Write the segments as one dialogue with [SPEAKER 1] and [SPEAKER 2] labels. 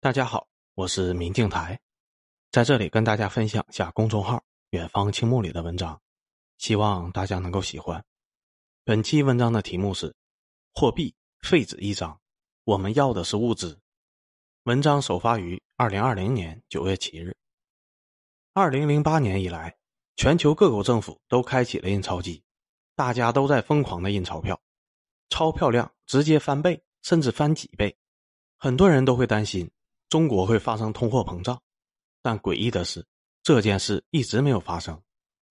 [SPEAKER 1] 大家好，我是明镜台，在这里跟大家分享一下公众号“远方青木”里的文章，希望大家能够喜欢。本期文章的题目是“货币废纸一张，我们要的是物资”。文章首发于二零二零年九月七日。二零零八年以来，全球各国政府都开启了印钞机，大家都在疯狂的印钞票，钞票量直接翻倍，甚至翻几倍。很多人都会担心。中国会发生通货膨胀，但诡异的是，这件事一直没有发生。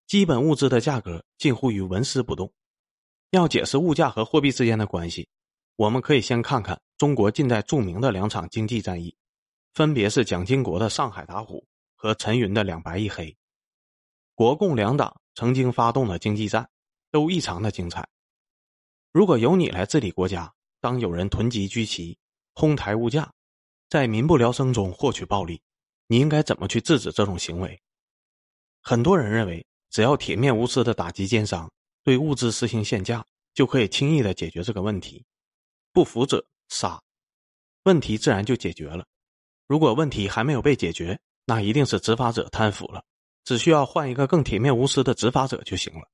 [SPEAKER 1] 基本物资的价格近乎于纹丝不动。要解释物价和货币之间的关系，我们可以先看看中国近代著名的两场经济战役，分别是蒋经国的上海打虎和陈云的两白一黑。国共两党曾经发动的经济战都异常的精彩。如果由你来治理国家，当有人囤积居奇，哄抬物价。在民不聊生中获取暴利，你应该怎么去制止这种行为？很多人认为，只要铁面无私的打击奸商，对物资实行限价，就可以轻易的解决这个问题。不服者杀，问题自然就解决了。如果问题还没有被解决，那一定是执法者贪腐了，只需要换一个更铁面无私的执法者就行了。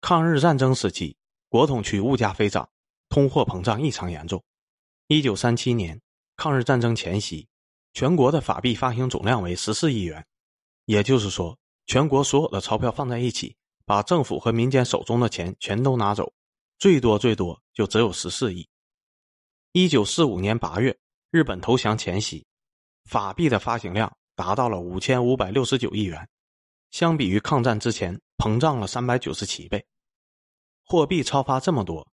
[SPEAKER 1] 抗日战争时期，国统区物价飞涨，通货膨胀异常严重。一九三七年。抗日战争前夕，全国的法币发行总量为十四亿元，也就是说，全国所有的钞票放在一起，把政府和民间手中的钱全都拿走，最多最多就只有十四亿。一九四五年八月，日本投降前夕，法币的发行量达到了五千五百六十九亿元，相比于抗战之前，膨胀了三百九十七倍。货币超发这么多，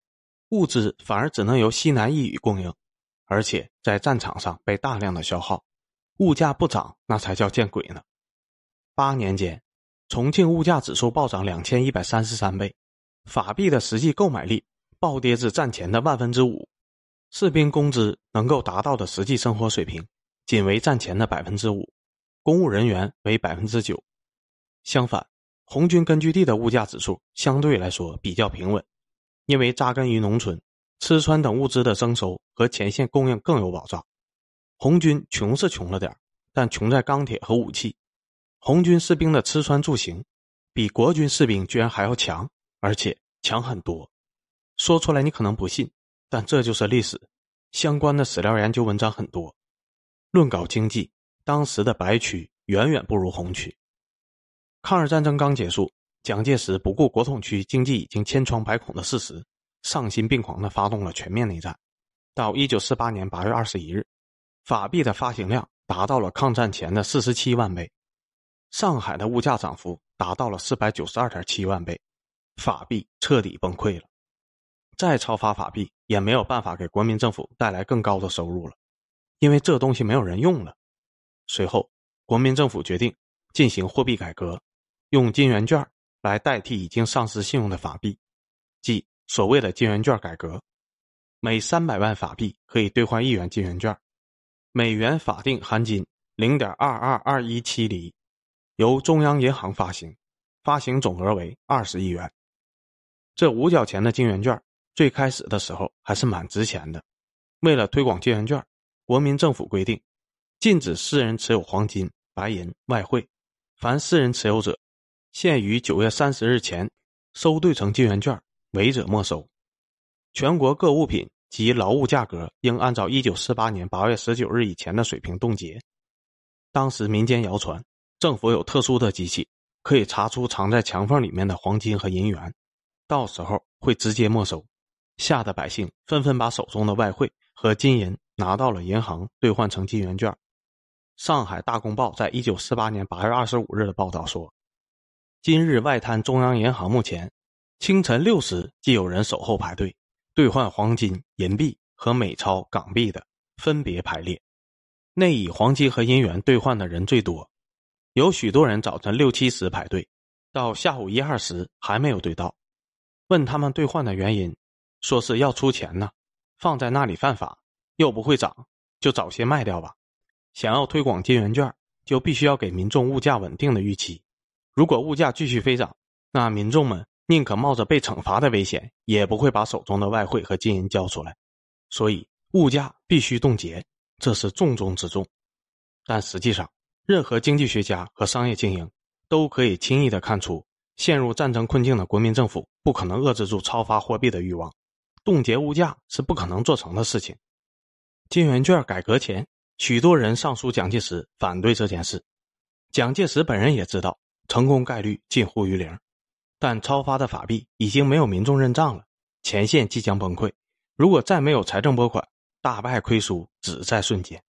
[SPEAKER 1] 物资反而只能由西南一隅供应。而且在战场上被大量的消耗，物价不涨那才叫见鬼呢！八年间，重庆物价指数暴涨两千一百三十三倍，法币的实际购买力暴跌至战前的万分之五，士兵工资能够达到的实际生活水平仅为战前的百分之五，公务人员为百分之九。相反，红军根据地的物价指数相对来说比较平稳，因为扎根于农村。吃穿等物资的征收和前线供应更有保障。红军穷是穷了点但穷在钢铁和武器。红军士兵的吃穿住行，比国军士兵居然还要强，而且强很多。说出来你可能不信，但这就是历史。相关的史料研究文章很多。论搞经济，当时的白区远远不如红区。抗日战争刚结束，蒋介石不顾国统区经济已经千疮百孔的事实。丧心病狂地发动了全面内战。到一九四八年八月二十一日，法币的发行量达到了抗战前的四十七万倍，上海的物价涨幅达到了四百九十二点七万倍，法币彻底崩溃了。再超发法币也没有办法给国民政府带来更高的收入了，因为这东西没有人用了。随后，国民政府决定进行货币改革，用金圆券来代替已经丧失信用的法币，即。所谓的金圆券改革，每三百万法币可以兑换一元金圆券，美元法定含金零点二二二一七厘，由中央银行发行，发行总额为二十亿元。这五角钱的金圆券最开始的时候还是蛮值钱的。为了推广金圆券，国民政府规定，禁止私人持有黄金、白银、外汇，凡私人持有者，限于九月三十日前收兑成金圆券。违者没收，全国各物品及劳务价格应按照一九四八年八月十九日以前的水平冻结。当时民间谣传，政府有特殊的机器，可以查出藏在墙缝里面的黄金和银元，到时候会直接没收。吓得百姓纷纷把手中的外汇和金银拿到了银行兑换成金圆券。上海大公报在一九四八年八月二十五日的报道说：“今日外滩中央银行目前。”清晨六时，即有人守候排队兑换黄金、银币和美钞、港币的，分别排列。内以黄金和银元兑换的人最多，有许多人早晨六七时排队，到下午一二时还没有兑到。问他们兑换的原因，说是要出钱呢，放在那里犯法，又不会涨，就早些卖掉吧。想要推广金圆券，就必须要给民众物价稳定的预期。如果物价继续飞涨，那民众们。宁可冒着被惩罚的危险，也不会把手中的外汇和金银交出来，所以物价必须冻结，这是重中之重。但实际上，任何经济学家和商业精英都可以轻易的看出，陷入战争困境的国民政府不可能遏制住超发货币的欲望，冻结物价是不可能做成的事情。金圆券改革前，许多人上书蒋介石反对这件事，蒋介石本人也知道成功概率近乎于零，但超发的法币已经没有民众认账了，前线即将崩溃，如果再没有财政拨款，大败亏输只在瞬间。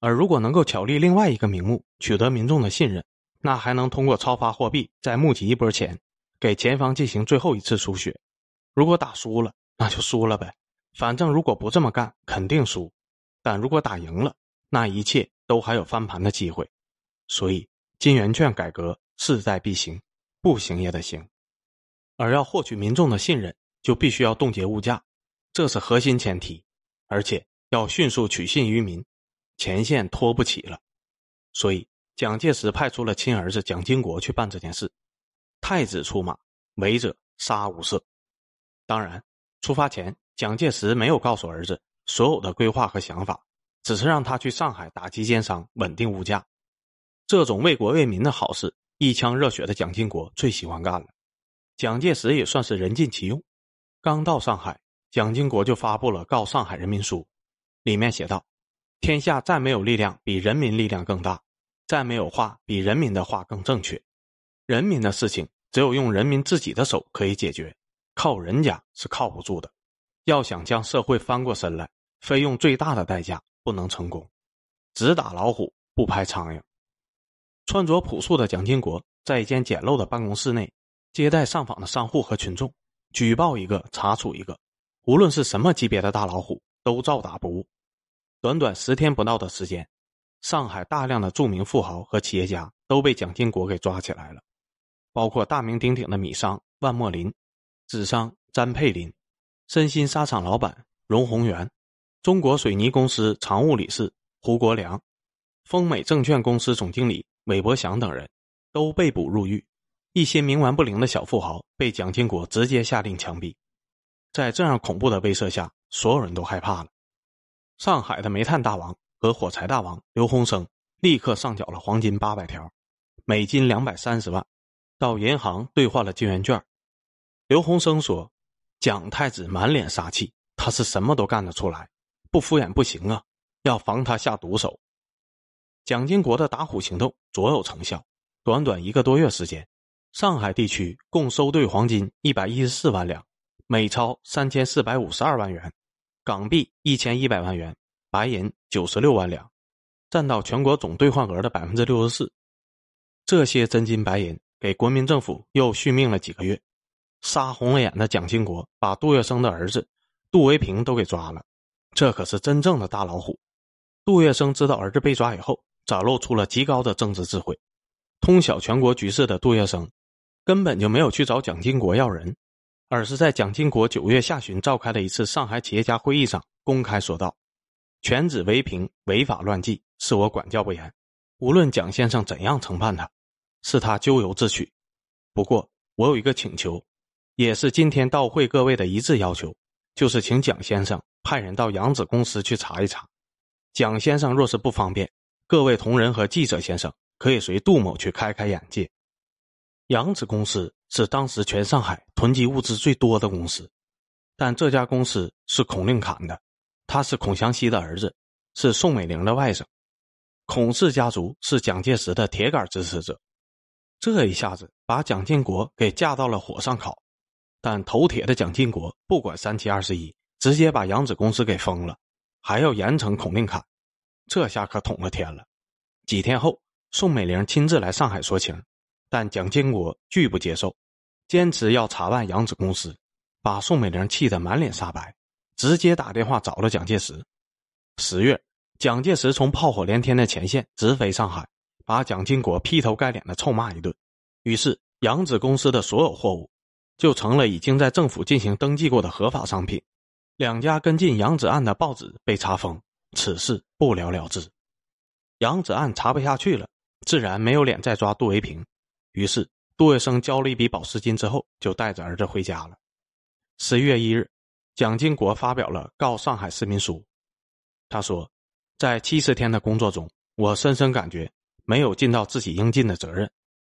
[SPEAKER 1] 而如果能够巧立另外一个名目，取得民众的信任，那还能通过超发货币再募集一波钱，给前方进行最后一次输血。如果打输了，那就输了呗，反正如果不这么干，肯定输；但如果打赢了，那一切都还有翻盘的机会。所以，金圆券改革势在必行，不行也得行。而要获取民众的信任，就必须要冻结物价，这是核心前提，而且要迅速取信于民。前线拖不起了，所以蒋介石派出了亲儿子蒋经国去办这件事。太子出马，违者杀无赦。当然，出发前蒋介石没有告诉儿子所有的规划和想法，只是让他去上海打击奸商，稳定物价。这种为国为民的好事，一腔热血的蒋经国最喜欢干了。蒋介石也算是人尽其用。刚到上海，蒋经国就发布了《告上海人民书》，里面写道。天下再没有力量比人民力量更大，再没有话比人民的话更正确。人民的事情只有用人民自己的手可以解决，靠人家是靠不住的。要想将社会翻过身来，非用最大的代价不能成功。只打老虎不拍苍蝇。穿着朴素的蒋经国在一间简陋的办公室内接待上访的商户和群众，举报一个查处一个，无论是什么级别的大老虎都照打不误。短短十天不到的时间，上海大量的著名富豪和企业家都被蒋经国给抓起来了，包括大名鼎鼎的米商万墨林、纸商詹佩林、身心纱厂老板荣宏元、中国水泥公司常务理事胡国良、丰美证券公司总经理韦伯祥等人，都被捕入狱。一些冥顽不灵的小富豪被蒋经国直接下令枪毙。在这样恐怖的威慑下，所有人都害怕了。上海的煤炭大王和火柴大王刘洪生立刻上缴了黄金八百条，美金两百三十万，到银行兑换了金圆券。刘洪生说：“蒋太子满脸杀气，他是什么都干得出来，不敷衍不行啊，要防他下毒手。”蒋经国的打虎行动卓有成效，短短一个多月时间，上海地区共收兑黄金一百一十四万两，美钞三千四百五十二万元。港币一千一百万元，白银九十六万两，占到全国总兑换额的百分之六十四。这些真金白银给国民政府又续命了几个月。杀红了眼的蒋经国把杜月笙的儿子杜维平都给抓了，这可是真正的大老虎。杜月笙知道儿子被抓以后，展露出了极高的政治智慧。通晓全国局势的杜月笙，根本就没有去找蒋经国要人。而是在蒋经国九月下旬召开的一次上海企业家会议上公开说道：“全子为平违法乱纪，是我管教不严。无论蒋先生怎样惩判他，是他咎由自取。不过我有一个请求，也是今天到会各位的一致要求，就是请蒋先生派人到扬子公司去查一查。蒋先生若是不方便，各位同仁和记者先生可以随杜某去开开眼界。”扬子公司是当时全上海囤积物资最多的公司，但这家公司是孔令侃的，他是孔祥熙的儿子，是宋美龄的外甥，孔氏家族是蒋介石的铁杆支持者，这一下子把蒋经国给架到了火上烤，但头铁的蒋经国不管三七二十一，直接把扬子公司给封了，还要严惩孔令侃，这下可捅了天了。几天后，宋美龄亲自来上海说情。但蒋经国拒不接受，坚持要查办扬子公司，把宋美龄气得满脸煞白，直接打电话找了蒋介石。十月，蒋介石从炮火连天的前线直飞上海，把蒋经国劈头盖脸的臭骂一顿。于是，扬子公司的所有货物就成了已经在政府进行登记过的合法商品。两家跟进扬子案的报纸被查封，此事不了了之。杨子案查不下去了，自然没有脸再抓杜维平。于是，杜月笙交了一笔保释金之后，就带着儿子回家了。十一月一日，蒋经国发表了《告上海市民书》，他说：“在七十天的工作中，我深深感觉没有尽到自己应尽的责任，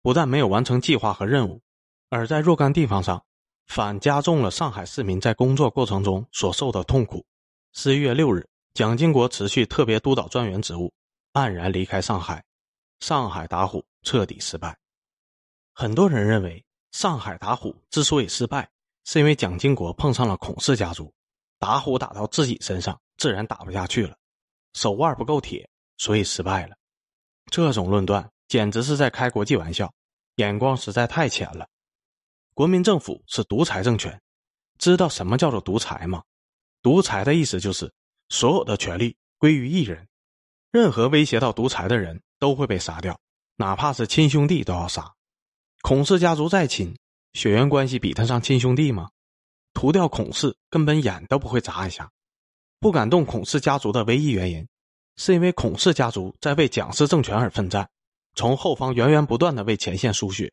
[SPEAKER 1] 不但没有完成计划和任务，而在若干地方上，反加重了上海市民在工作过程中所受的痛苦。十一月六日，蒋经国辞去特别督导专员职务，黯然离开上海。上海打虎彻底失败。很多人认为，上海打虎之所以失败，是因为蒋经国碰上了孔氏家族，打虎打到自己身上，自然打不下去了。手腕不够铁，所以失败了。这种论断简直是在开国际玩笑，眼光实在太浅了。国民政府是独裁政权，知道什么叫做独裁吗？独裁的意思就是所有的权力归于一人，任何威胁到独裁的人都会被杀掉，哪怕是亲兄弟都要杀。孔氏家族再亲，血缘关系比得上亲兄弟吗？屠掉孔氏，根本眼都不会眨一下。不敢动孔氏家族的唯一原因，是因为孔氏家族在为蒋氏政权而奋战，从后方源源不断的为前线输血。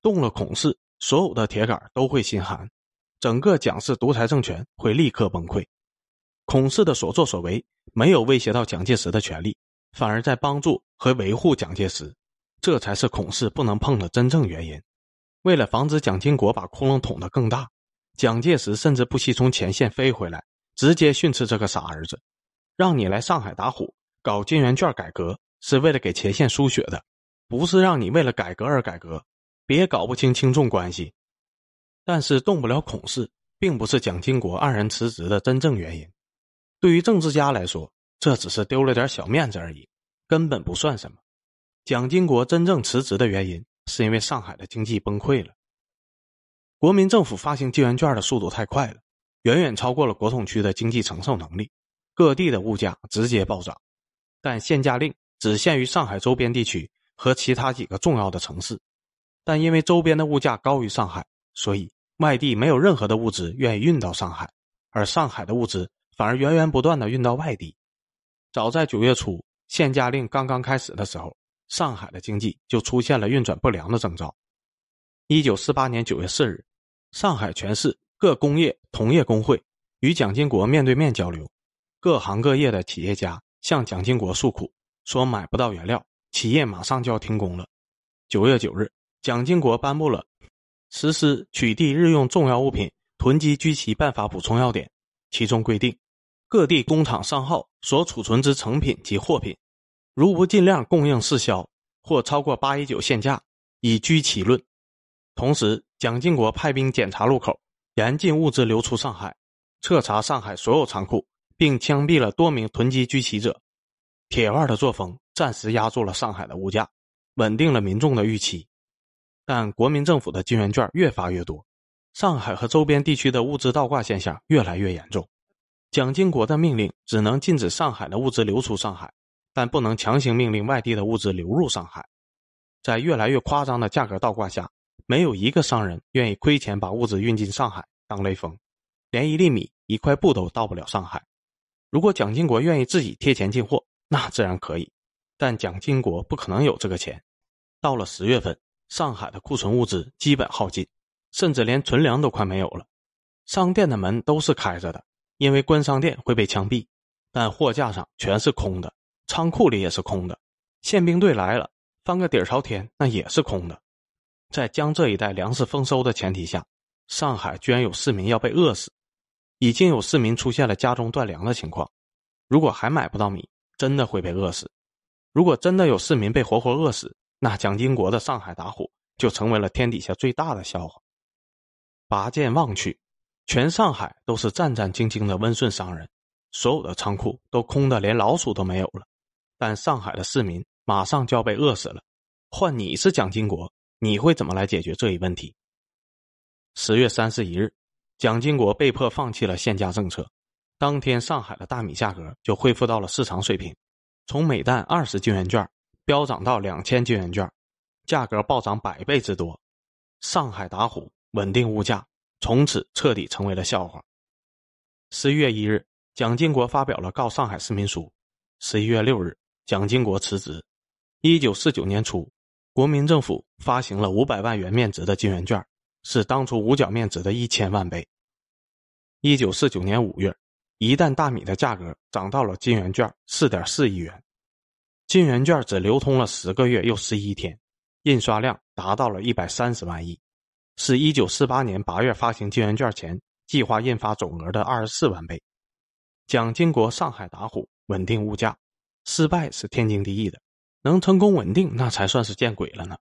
[SPEAKER 1] 动了孔氏，所有的铁杆都会心寒，整个蒋氏独裁政权会立刻崩溃。孔氏的所作所为没有威胁到蒋介石的权利，反而在帮助和维护蒋介石，这才是孔氏不能碰的真正原因。为了防止蒋经国把窟窿捅得更大，蒋介石甚至不惜从前线飞回来。直接训斥这个傻儿子，让你来上海打虎搞金圆券改革，是为了给前线输血的，不是让你为了改革而改革。别搞不清轻重关系。但是动不了孔氏，并不是蒋经国黯然辞职的真正原因。对于政治家来说，这只是丢了点小面子而已，根本不算什么。蒋经国真正辞职的原因，是因为上海的经济崩溃了。国民政府发行金圆券的速度太快了。远远超过了国统区的经济承受能力，各地的物价直接暴涨，但限价令只限于上海周边地区和其他几个重要的城市，但因为周边的物价高于上海，所以外地没有任何的物资愿意运到上海，而上海的物资反而源源不断的运到外地。早在九月初，限价令刚刚开始的时候，上海的经济就出现了运转不良的征兆。一九四八年九月四日，上海全市。各工业同业工会与蒋经国面对面交流，各行各业的企业家向蒋经国诉苦，说买不到原料，企业马上就要停工了。九月九日，蒋经国颁布了实施取缔日用重要物品囤积居奇办法补充要点，其中规定，各地工厂商号所储存之成品及货品，如不尽量供应市销或超过八一九限价，以居奇论。同时，蒋经国派兵检查路口。严禁物资流出上海，彻查上海所有仓库，并枪毙了多名囤积居奇者。铁腕的作风暂时压住了上海的物价，稳定了民众的预期。但国民政府的金圆券越发越多，上海和周边地区的物资倒挂现象越来越严重。蒋经国的命令只能禁止上海的物资流出上海，但不能强行命令外地的物资流入上海。在越来越夸张的价格倒挂下。没有一个商人愿意亏钱把物资运进上海当雷锋，连一粒米、一块布都到不了上海。如果蒋经国愿意自己贴钱进货，那自然可以，但蒋经国不可能有这个钱。到了十月份，上海的库存物资基本耗尽，甚至连存粮都快没有了。商店的门都是开着的，因为关商店会被枪毙，但货架上全是空的，仓库里也是空的。宪兵队来了，翻个底朝天，那也是空的。在江浙一带粮食丰收的前提下，上海居然有市民要被饿死，已经有市民出现了家中断粮的情况。如果还买不到米，真的会被饿死。如果真的有市民被活活饿死，那蒋经国的上海打虎就成为了天底下最大的笑话。拔剑望去，全上海都是战战兢兢的温顺商人，所有的仓库都空的连老鼠都没有了。但上海的市民马上就要被饿死了，换你是蒋经国。你会怎么来解决这一问题？十月三十一日，蒋经国被迫放弃了限价政策，当天上海的大米价格就恢复到了市场水平，从每担二十金元券飙涨到两千金元券，价格暴涨百倍之多。上海打虎，稳定物价，从此彻底成为了笑话。十一月一日，蒋经国发表了告上海市民书。十一月六日，蒋经国辞职。一九四九年初。国民政府发行了五百万元面值的金圆券，是当初五角面值的一千万倍。一九四九年五月，一担大米的价格涨到了金圆券四点四亿元。金圆券只流通了十个月又十一天，印刷量达到了一百三十万亿，是一九四八年八月发行金圆券前计划印发总额的二十四万倍。蒋经国上海打虎，稳定物价，失败是天经地义的，能成功稳定那才算是见鬼了呢。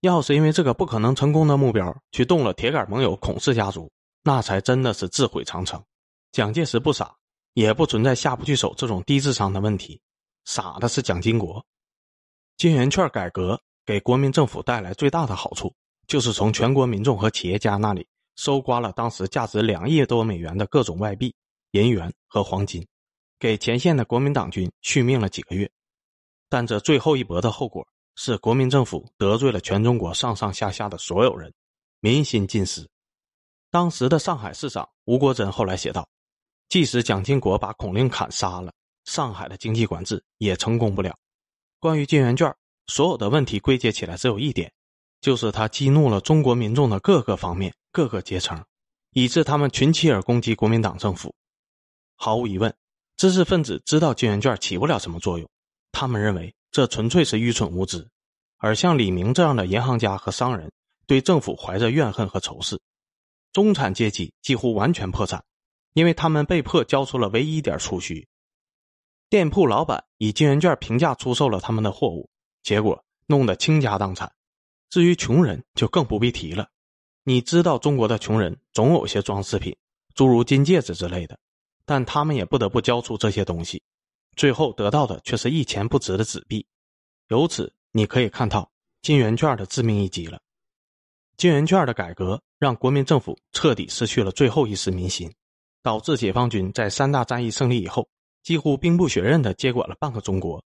[SPEAKER 1] 要是因为这个不可能成功的目标去动了铁杆盟友孔氏家族，那才真的是自毁长城。蒋介石不傻，也不存在下不去手这种低智商的问题。傻的是蒋经国。金圆券改革给国民政府带来最大的好处，就是从全国民众和企业家那里搜刮了当时价值两亿多美元的各种外币、银元和黄金，给前线的国民党军续命了几个月。但这最后一搏的后果是，国民政府得罪了全中国上上下下的所有人，民心尽失。当时的上海市长吴国桢后来写道。即使蒋经国把孔令侃杀了，上海的经济管制也成功不了。关于金圆券，所有的问题归结起来只有一点，就是他激怒了中国民众的各个方面、各个阶层，以致他们群起而攻击国民党政府。毫无疑问，知识分子知道金圆券起不了什么作用，他们认为这纯粹是愚蠢无知。而像李明这样的银行家和商人，对政府怀着怨恨和仇视，中产阶级几乎完全破产。因为他们被迫交出了唯一一点储蓄，店铺老板以金圆券平价出售了他们的货物，结果弄得倾家荡产。至于穷人，就更不必提了。你知道，中国的穷人总有些装饰品，诸如金戒指之类的，但他们也不得不交出这些东西，最后得到的却是一钱不值的纸币。由此，你可以看到金圆券的致命一击了。金圆券的改革让国民政府彻底失去了最后一丝民心。导致解放军在三大战役胜利以后，几乎兵不血刃地接管了半个中国，